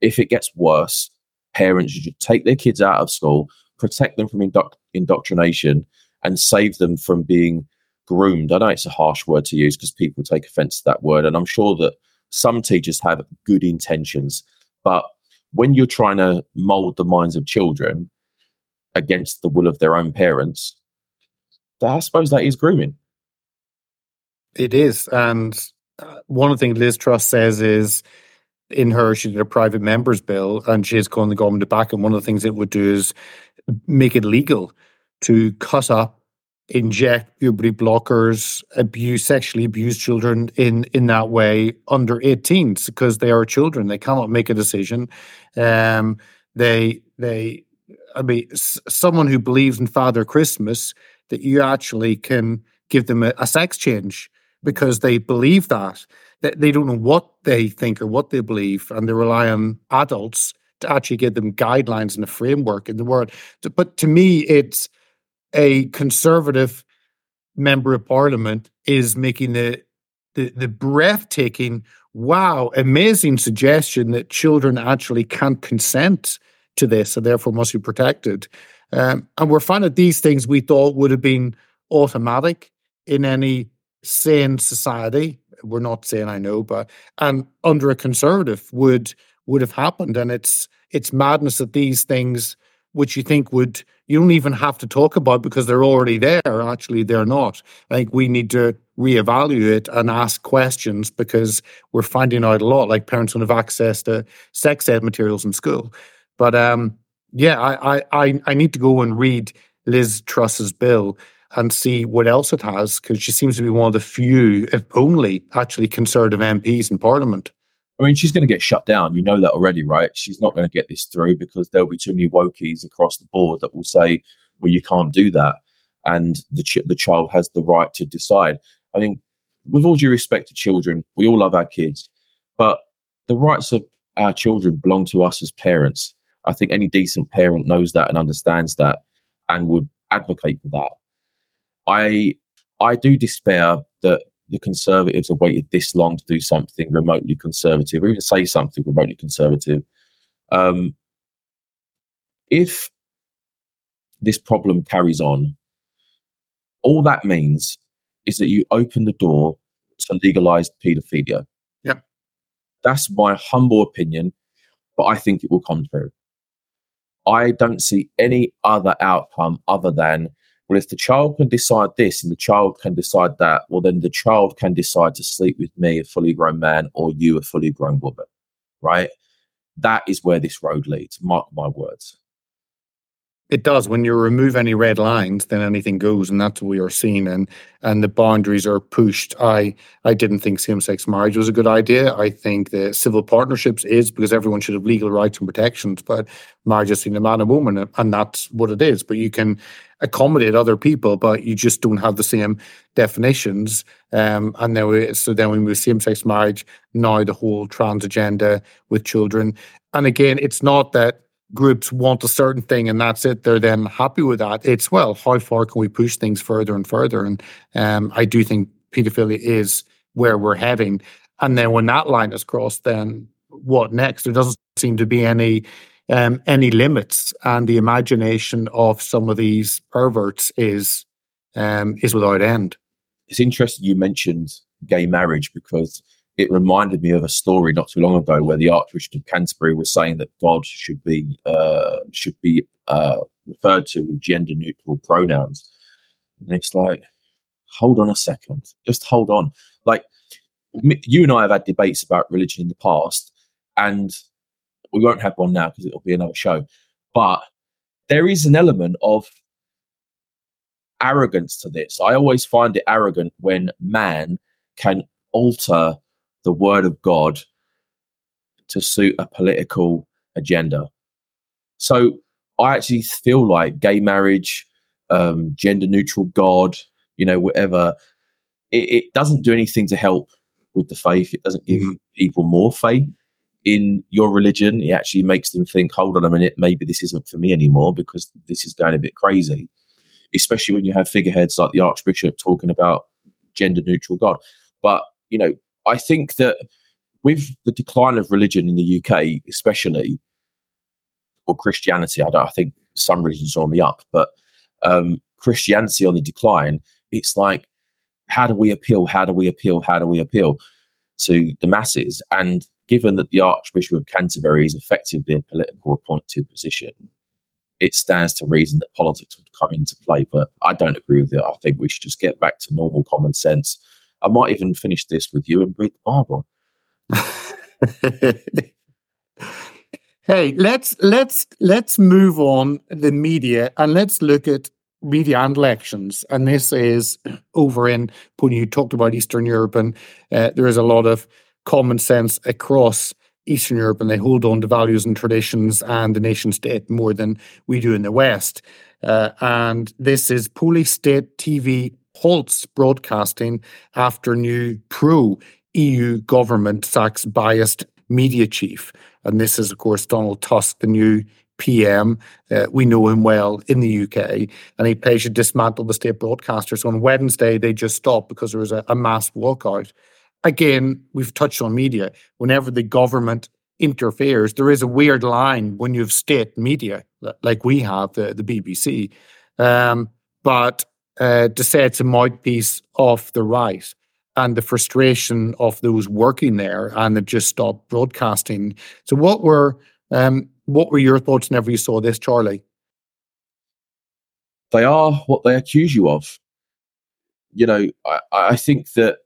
if it gets worse, parents should take their kids out of school, protect them from indo- indoctrination, and save them from being groomed. I know it's a harsh word to use because people take offense to that word. And I'm sure that some teachers have good intentions, but when you're trying to mold the minds of children against the will of their own parents, I suppose that is grooming. It is. And uh, one of the things Liz Truss says is in her, she did a private members bill and she is calling the government back. And one of the things it would do is make it legal to cut up inject puberty blockers, abuse, sexually abuse children in in that way under 18s because they are children. They cannot make a decision. Um, they they, I mean, someone who believes in Father Christmas that you actually can give them a, a sex change because they believe that. That they don't know what they think or what they believe, and they rely on adults actually give them guidelines and a framework in the world. But to me, it's a conservative member of parliament is making the the, the breathtaking, wow, amazing suggestion that children actually can't consent to this and therefore must be protected. Um, and we're finding these things we thought would have been automatic in any sane society we're not saying I know, but and under a conservative would would have happened. And it's it's madness that these things, which you think would you don't even have to talk about because they're already there. Actually, they're not. I think we need to reevaluate and ask questions because we're finding out a lot. Like parents don't have access to sex ed materials in school. But um, yeah, I, I I need to go and read Liz Truss's bill and see what else it has because she seems to be one of the few, if only, actually conservative MPs in Parliament. I mean, she's going to get shut down. You know that already, right? She's not going to get this through because there'll be too many wokies across the board that will say, "Well, you can't do that," and the ch- the child has the right to decide. I mean, with all due respect to children, we all love our kids, but the rights of our children belong to us as parents. I think any decent parent knows that and understands that and would advocate for that. I I do despair that the Conservatives have waited this long to do something remotely conservative, or even say something remotely conservative. Um, if this problem carries on, all that means is that you open the door to legalized paedophilia. Yeah. That's my humble opinion, but I think it will come through. I don't see any other outcome other than well, if the child can decide this and the child can decide that, well, then the child can decide to sleep with me, a fully grown man, or you, a fully grown woman, right? That is where this road leads. Mark my words. It does. When you remove any red lines, then anything goes, and that's what we are seeing. And and the boundaries are pushed. I I didn't think same-sex marriage was a good idea. I think the civil partnerships is because everyone should have legal rights and protections. But marriage is between a man and woman, and that's what it is. But you can accommodate other people, but you just don't have the same definitions. Um, and then we, so then we move same-sex marriage. Now the whole trans agenda with children, and again, it's not that groups want a certain thing and that's it they're then happy with that it's well how far can we push things further and further and um, i do think pedophilia is where we're heading and then when that line is crossed then what next there doesn't seem to be any um, any limits and the imagination of some of these perverts is um, is without end. It's interesting you mentioned gay marriage because it reminded me of a story not too long ago where the Archbishop of Canterbury was saying that God should be uh, should be uh, referred to with gender neutral pronouns, and it's like, hold on a second, just hold on. Like you and I have had debates about religion in the past, and we won't have one now because it'll be another show. But there is an element of arrogance to this. I always find it arrogant when man can alter the word of God to suit a political agenda. So I actually feel like gay marriage, um, gender neutral God, you know, whatever, it, it, doesn't do anything to help with the faith. It doesn't give mm-hmm. people more faith in your religion. It actually makes them think, hold on a minute, maybe this isn't for me anymore because this is going a bit crazy. Especially when you have figureheads like the Archbishop talking about gender neutral God. But, you know, I think that with the decline of religion in the UK, especially, or Christianity, I, don't, I think some religions are on the up, but um, Christianity on the decline, it's like, how do we appeal? How do we appeal? How do we appeal to the masses? And given that the Archbishop of Canterbury is effectively a political appointed position, it stands to reason that politics would come into play. But I don't agree with it. I think we should just get back to normal common sense I might even finish this with you and read the Bible. hey, let's let's let's move on the media and let's look at media and elections. And this is over in when you talked about Eastern Europe, and uh, there is a lot of common sense across Eastern Europe, and they hold on to values and traditions and the nation state more than we do in the West. Uh, and this is Polish State TV halts broadcasting after new pro EU government sacks biased media chief. And this is, of course, Donald Tusk, the new PM. Uh, we know him well in the UK, and he pledged to dismantle the state broadcaster. So on Wednesday, they just stopped because there was a, a mass walkout. Again, we've touched on media. Whenever the government interferes, there is a weird line when you have state media, like we have the, the BBC. Um, but uh, to say it's a mouthpiece of the right. and the frustration of those working there, and it just stopped broadcasting. So, what were um, what were your thoughts whenever you saw this, Charlie? They are what they accuse you of. You know, I, I think that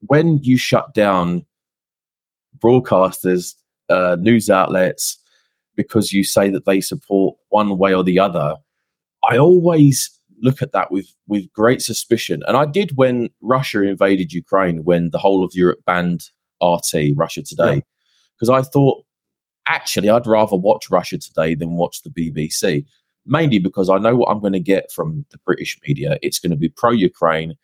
when you shut down broadcasters, uh, news outlets, because you say that they support one way or the other, I always look at that with with great suspicion. And I did when Russia invaded Ukraine, when the whole of Europe banned RT, Russia Today, because yeah. I thought actually I'd rather watch Russia Today than watch the BBC, mainly because I know what I'm going to get from the British media. It's going to be pro Ukraine,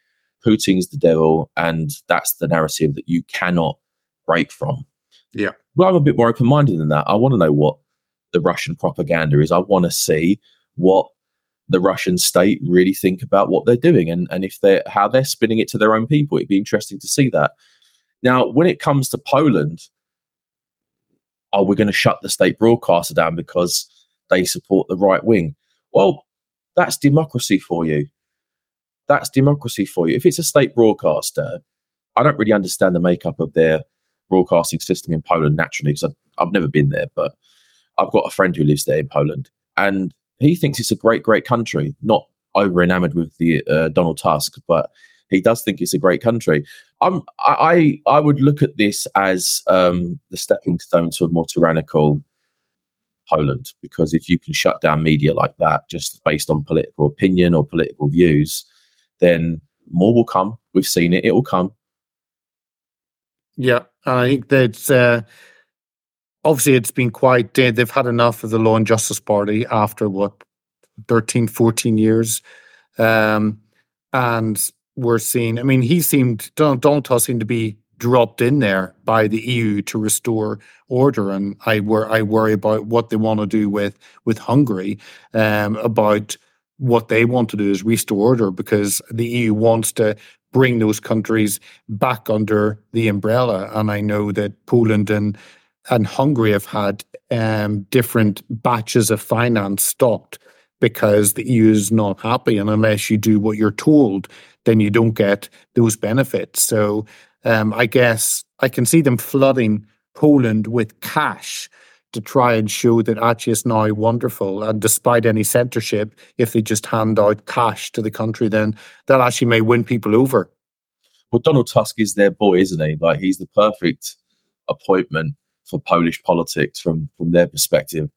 Putin's the devil, and that's the narrative that you cannot break from. Yeah. But I'm a bit more open minded than that. I want to know what the Russian propaganda is. I want to see what the Russian state really think about what they're doing and, and if they're how they're spinning it to their own people. It'd be interesting to see that. Now, when it comes to Poland, are we going to shut the state broadcaster down because they support the right wing? Well, that's democracy for you. That's democracy for you. If it's a state broadcaster, I don't really understand the makeup of their broadcasting system in Poland naturally because I've, I've never been there, but I've got a friend who lives there in Poland, and he thinks it's a great, great country. Not over enamored with the uh, Donald Tusk, but he does think it's a great country. I'm, I, I would look at this as um, the stepping stone to a more tyrannical Poland, because if you can shut down media like that just based on political opinion or political views, then more will come. We've seen it; it will come. Yeah, I think that's uh, obviously it's been quite uh, they've had enough of the law and justice party after what 13 14 years um, and we're seeing i mean he seemed donald, donald tusk seemed to be dropped in there by the eu to restore order and i wor- i worry about what they want to do with with hungary um, about what they want to do is restore order because the eu wants to bring those countries back under the umbrella and i know that poland and and Hungary have had um, different batches of finance stopped because the EU is not happy. And unless you do what you're told, then you don't get those benefits. So um, I guess I can see them flooding Poland with cash to try and show that actually it's now wonderful. And despite any censorship, if they just hand out cash to the country, then that actually may win people over. Well, Donald Tusk is their boy, isn't he? Like he's the perfect appointment for Polish politics from from their perspective.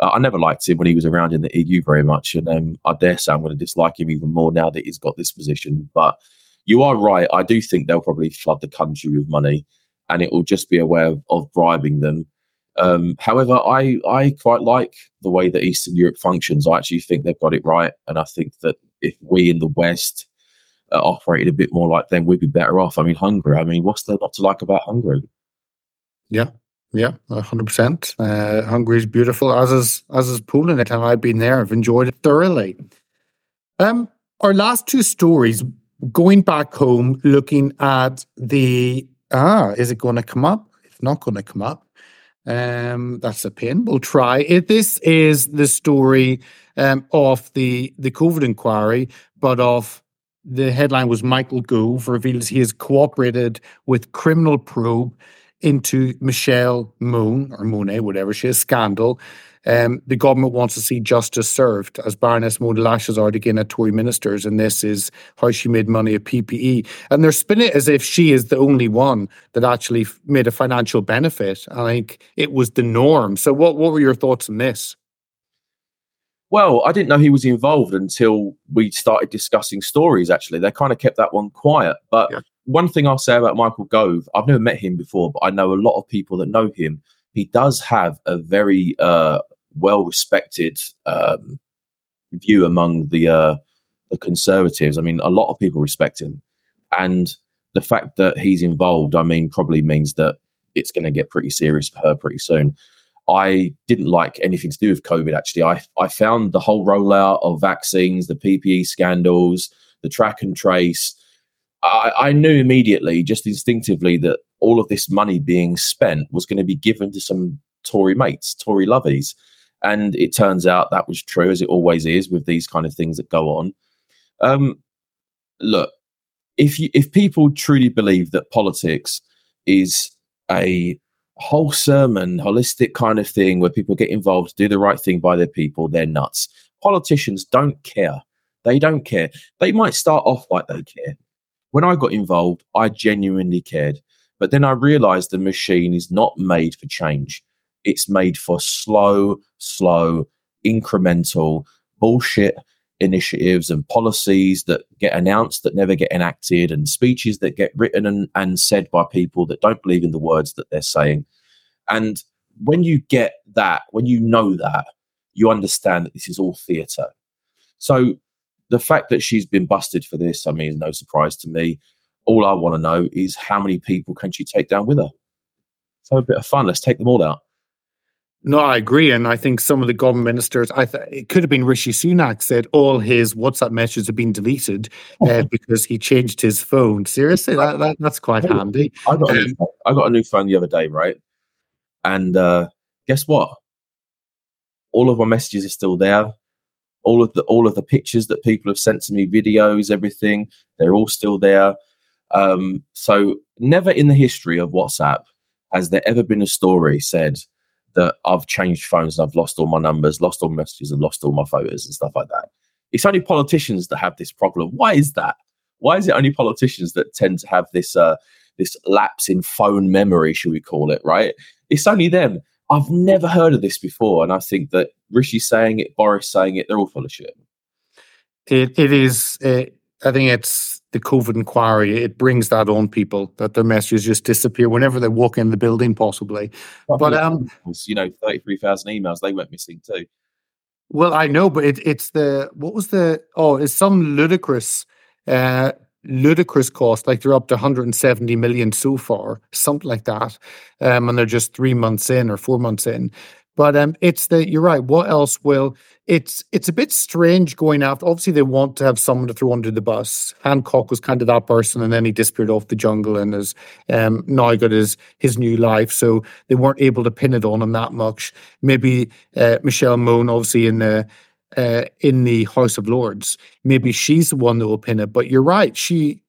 Uh, I never liked him when he was around in the EU very much, and um, I dare say I'm going to dislike him even more now that he's got this position. But you are right. I do think they'll probably flood the country with money, and it will just be a way of, of bribing them. Um, however, I I quite like the way that Eastern Europe functions. I actually think they've got it right, and I think that if we in the West uh, operated a bit more like them, we'd be better off. I mean, Hungary. I mean, what's there not to like about Hungary? Yeah, yeah, hundred percent. Uh, Hungary is beautiful, as is as is Poland. And I've been there, I've enjoyed it thoroughly. Um, our last two stories, going back home, looking at the ah, is it going to come up? It's not going to come up. Um, that's a pin. We'll try it. This is the story um, of the the COVID inquiry, but of the headline was Michael Gove reveals he has cooperated with criminal probe into Michelle Moon or Monet, whatever she is, scandal. Um, the government wants to see justice served as Baroness Mona lashes out again at Tory ministers, and this is how she made money at PPE. And they're spinning it as if she is the only one that actually made a financial benefit. I think it was the norm. So, what, what were your thoughts on this? Well, I didn't know he was involved until we started discussing stories. Actually, they kind of kept that one quiet. But yeah one thing I'll say about Michael Gove, I've never met him before, but I know a lot of people that know him. He does have a very uh, well respected um, view among the uh, the conservatives. I mean, a lot of people respect him, and the fact that he's involved, I mean, probably means that it's going to get pretty serious for her pretty soon. I didn't like anything to do with COVID. Actually, I I found the whole rollout of vaccines, the PPE scandals, the track and trace I, I knew immediately, just instinctively, that all of this money being spent was going to be given to some Tory mates, Tory lovies. And it turns out that was true, as it always is with these kind of things that go on. Um, look, if you if people truly believe that politics is a wholesome and holistic kind of thing where people get involved, do the right thing by their people, they're nuts. Politicians don't care. They don't care. They might start off like they care. When I got involved, I genuinely cared. But then I realized the machine is not made for change. It's made for slow, slow, incremental bullshit initiatives and policies that get announced that never get enacted and speeches that get written and, and said by people that don't believe in the words that they're saying. And when you get that, when you know that, you understand that this is all theatre. So the fact that she's been busted for this, I mean, is no surprise to me. All I want to know is how many people can she take down with her? So a bit of fun. Let's take them all out. No, I agree, and I think some of the government ministers, I th- it could have been Rishi Sunak said all his WhatsApp messages have been deleted uh, because he changed his phone. Seriously, that, that that's quite handy. I got, a new, I got a new phone the other day, right? And uh, guess what? All of my messages are still there. All of the all of the pictures that people have sent to me, videos, everything, they're all still there. Um, so never in the history of WhatsApp has there ever been a story said that I've changed phones and I've lost all my numbers, lost all messages, and lost all my photos and stuff like that. It's only politicians that have this problem. Why is that? Why is it only politicians that tend to have this uh, this lapse in phone memory, should we call it? Right? It's only them. I've never heard of this before, and I think that Rishi saying it, Boris saying it, they're all full of shit. It it is. Uh, I think it's the COVID inquiry, it brings that on people that their messages just disappear whenever they walk in the building, possibly. but um, you know, thirty three thousand emails they went missing too. Well, I know, but it, it's the what was the oh, it's some ludicrous, uh, ludicrous cost. Like they're up to 170 million so far, something like that, um, and they're just three months in or four months in. But um, it's the you're right. What else will it's it's a bit strange going after. Obviously, they want to have someone to throw under the bus. Hancock was kind of that person, and then he disappeared off the jungle and has um, now got his his new life. So they weren't able to pin it on him that much. Maybe uh, Michelle Mone, obviously in the uh, in the House of Lords, maybe she's the one that will pin it. But you're right. She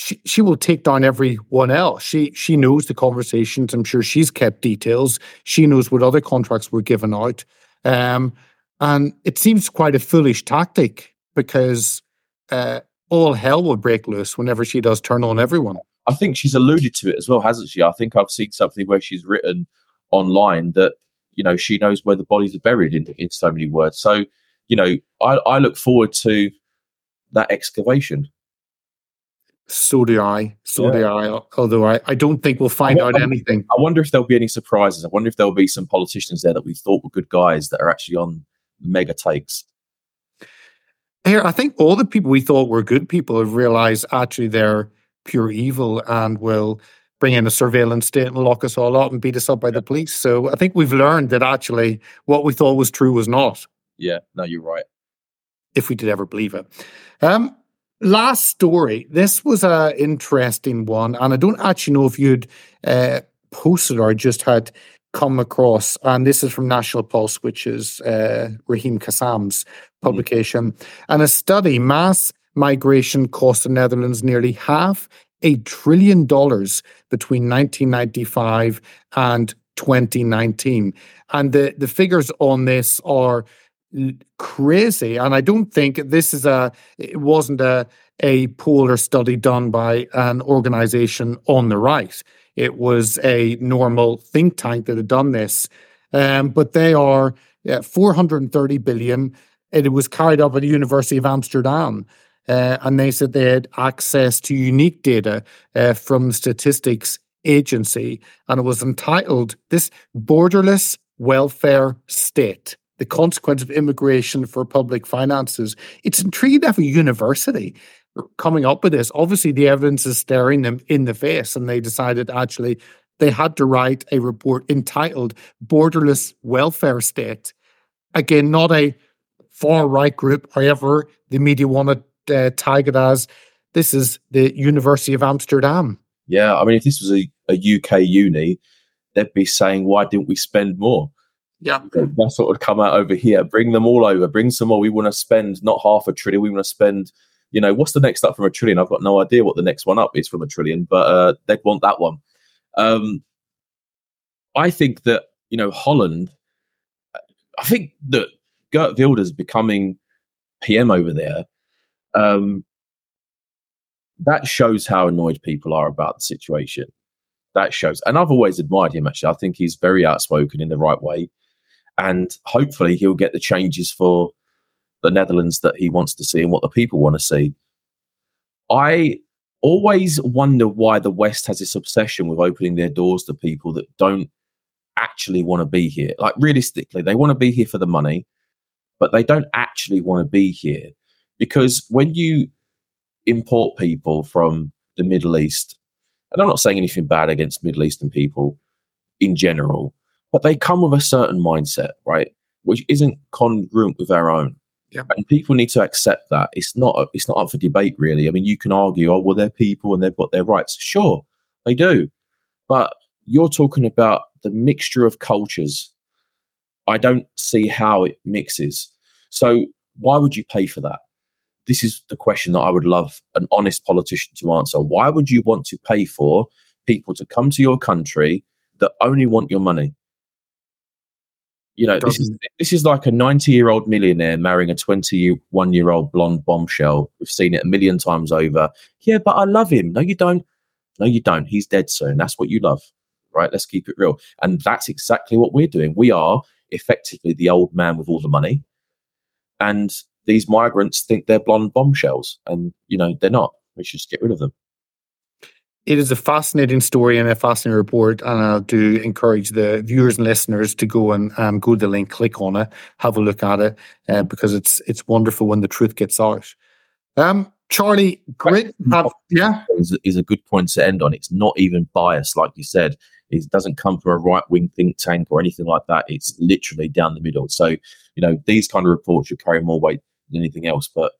she she will take down everyone else. She she knows the conversations. I'm sure she's kept details. She knows what other contracts were given out. Um, and it seems quite a foolish tactic because uh, all hell will break loose whenever she does turn on everyone. I think she's alluded to it as well, hasn't she? I think I've seen something where she's written online that you know she knows where the bodies are buried in in so many words. So you know, I, I look forward to that excavation so do I. So yeah. do I. Although I, I don't think we'll find out anything. I wonder if there'll be any surprises. I wonder if there'll be some politicians there that we thought were good guys that are actually on mega takes. Here, I think all the people we thought were good people have realized actually they're pure evil and will bring in a surveillance state and lock us all up and beat us up by yeah. the police. So I think we've learned that actually what we thought was true was not. Yeah, no, you're right. If we did ever believe it. Um, last story. This was an interesting one, and I don't actually know if you'd uh, posted or just had come across. And this is from National Pulse, which is uh, Raheem Kassam's publication. Mm. And a study: mass migration cost the Netherlands nearly half a trillion dollars between 1995 and 2019. And the, the figures on this are crazy. And I don't think this is a, it wasn't a, a poll or study done by an organization on the right. It was a normal think tank that had done this. Um, but they are 430 billion. It was carried out by the University of Amsterdam. Uh, and they said they had access to unique data uh, from the statistics agency. And it was entitled This Borderless Welfare State the consequence of immigration for public finances. It's intriguing to have a university coming up with this. Obviously, the evidence is staring them in the face, and they decided actually they had to write a report entitled Borderless Welfare State. Again, not a far right group, however, the media want to uh, tag it as. This is the University of Amsterdam. Yeah, I mean, if this was a, a UK uni, they'd be saying, why didn't we spend more? Yeah. That's what would come out over here. Bring them all over. Bring some more. We want to spend not half a trillion. We want to spend You know, what's the next up from a trillion? I've got no idea what the next one up is from a trillion, but uh, they'd want that one. Um, I think that you know Holland. I think that Geert Wilders becoming PM over there. Um, that shows how annoyed people are about the situation. That shows, and I've always admired him. Actually, I think he's very outspoken in the right way, and hopefully he'll get the changes for the Netherlands that he wants to see and what the people want to see. I always wonder why the West has this obsession with opening their doors to people that don't actually want to be here. Like realistically, they want to be here for the money, but they don't actually want to be here because when you import people from the Middle East, and I'm not saying anything bad against Middle Eastern people in general, but they come with a certain mindset, right, which isn't congruent with their own. Yeah. And people need to accept that. It's not it's not up for debate really. I mean, you can argue, oh well, they're people and they've got their rights. Sure, they do. But you're talking about the mixture of cultures. I don't see how it mixes. So why would you pay for that? This is the question that I would love an honest politician to answer. Why would you want to pay for people to come to your country that only want your money? You know, this is this is like a 90 year old millionaire marrying a 21 year old blonde bombshell. We've seen it a million times over. Yeah, but I love him. No, you don't. No, you don't. He's dead soon. That's what you love, right? Let's keep it real. And that's exactly what we're doing. We are effectively the old man with all the money, and these migrants think they're blonde bombshells, and you know they're not. We should just get rid of them it is a fascinating story and a fascinating report, and I do encourage the viewers and listeners to go and um, go to the link, click on it, have a look at it, uh, because it's it's wonderful when the truth gets out. Um, Charlie, great, have, yeah, is, is a good point to end on. It's not even biased, like you said. It doesn't come from a right wing think tank or anything like that. It's literally down the middle. So, you know, these kind of reports should carry more weight than anything else. But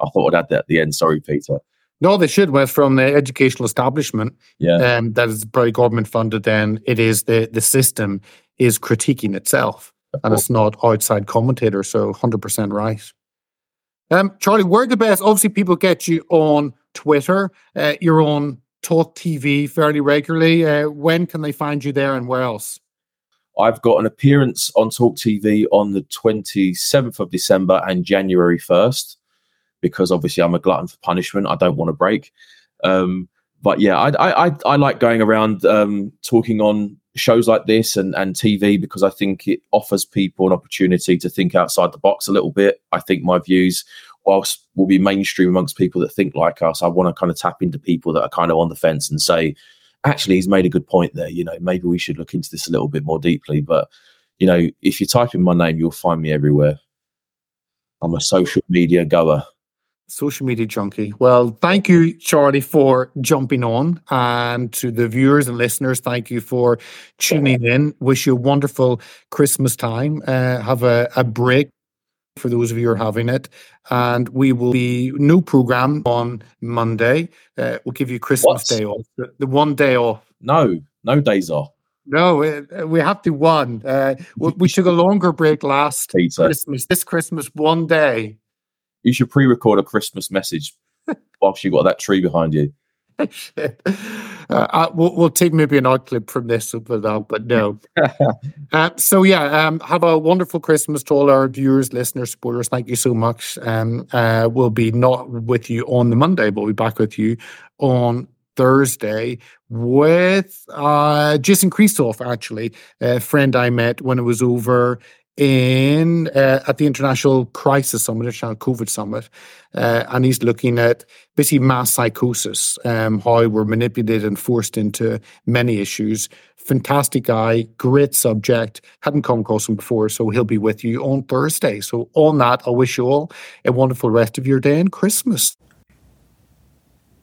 I thought I'd add that at the end. Sorry, Peter. No, they should. Well, from the educational establishment, yeah, um, that is probably government funded. Then it is the the system is critiquing itself, and it's not outside commentators. So, hundred percent right. Um, Charlie, where the best? Obviously, people get you on Twitter. Uh, you're on Talk TV fairly regularly. Uh, when can they find you there, and where else? I've got an appearance on Talk TV on the 27th of December and January 1st because obviously I'm a glutton for punishment. I don't want to break. Um, but yeah, I, I, I like going around um, talking on shows like this and, and TV because I think it offers people an opportunity to think outside the box a little bit. I think my views, whilst will be mainstream amongst people that think like us, I want to kind of tap into people that are kind of on the fence and say, actually, he's made a good point there. You know, maybe we should look into this a little bit more deeply. But, you know, if you type in my name, you'll find me everywhere. I'm a social media goer social media junkie. Well, thank you, Charlie, for jumping on. And to the viewers and listeners, thank you for tuning in. Wish you a wonderful Christmas time. Uh, have a, a break for those of you who are having it. And we will be new program on Monday. Uh, we'll give you Christmas what? Day off, the, the, one day off. No, no days off. No, uh, we have to one. Uh, we, we took a longer break last Peter. Christmas. This Christmas, one day you should pre-record a Christmas message whilst you got that tree behind you. uh, we'll, we'll, take maybe an odd clip from this, but, but no. uh, so yeah, um, have a wonderful Christmas to all our viewers, listeners, supporters. Thank you so much. Um, uh, we'll be not with you on the Monday, but we'll be back with you on Thursday with uh, Jason Christoff, actually, a friend I met when it was over in uh, at the International Crisis Summit, International COVID Summit, uh, and he's looking at basically mass psychosis, um, how we're manipulated and forced into many issues. Fantastic guy, great subject. Hadn't come across him before, so he'll be with you on Thursday. So on that, I wish you all a wonderful rest of your day and Christmas.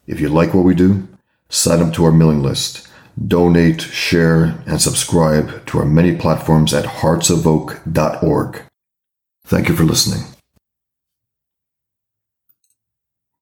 If you like what we do, sign up to our mailing list donate, share, and subscribe to our many platforms at heartsofoak.org. Thank you for listening.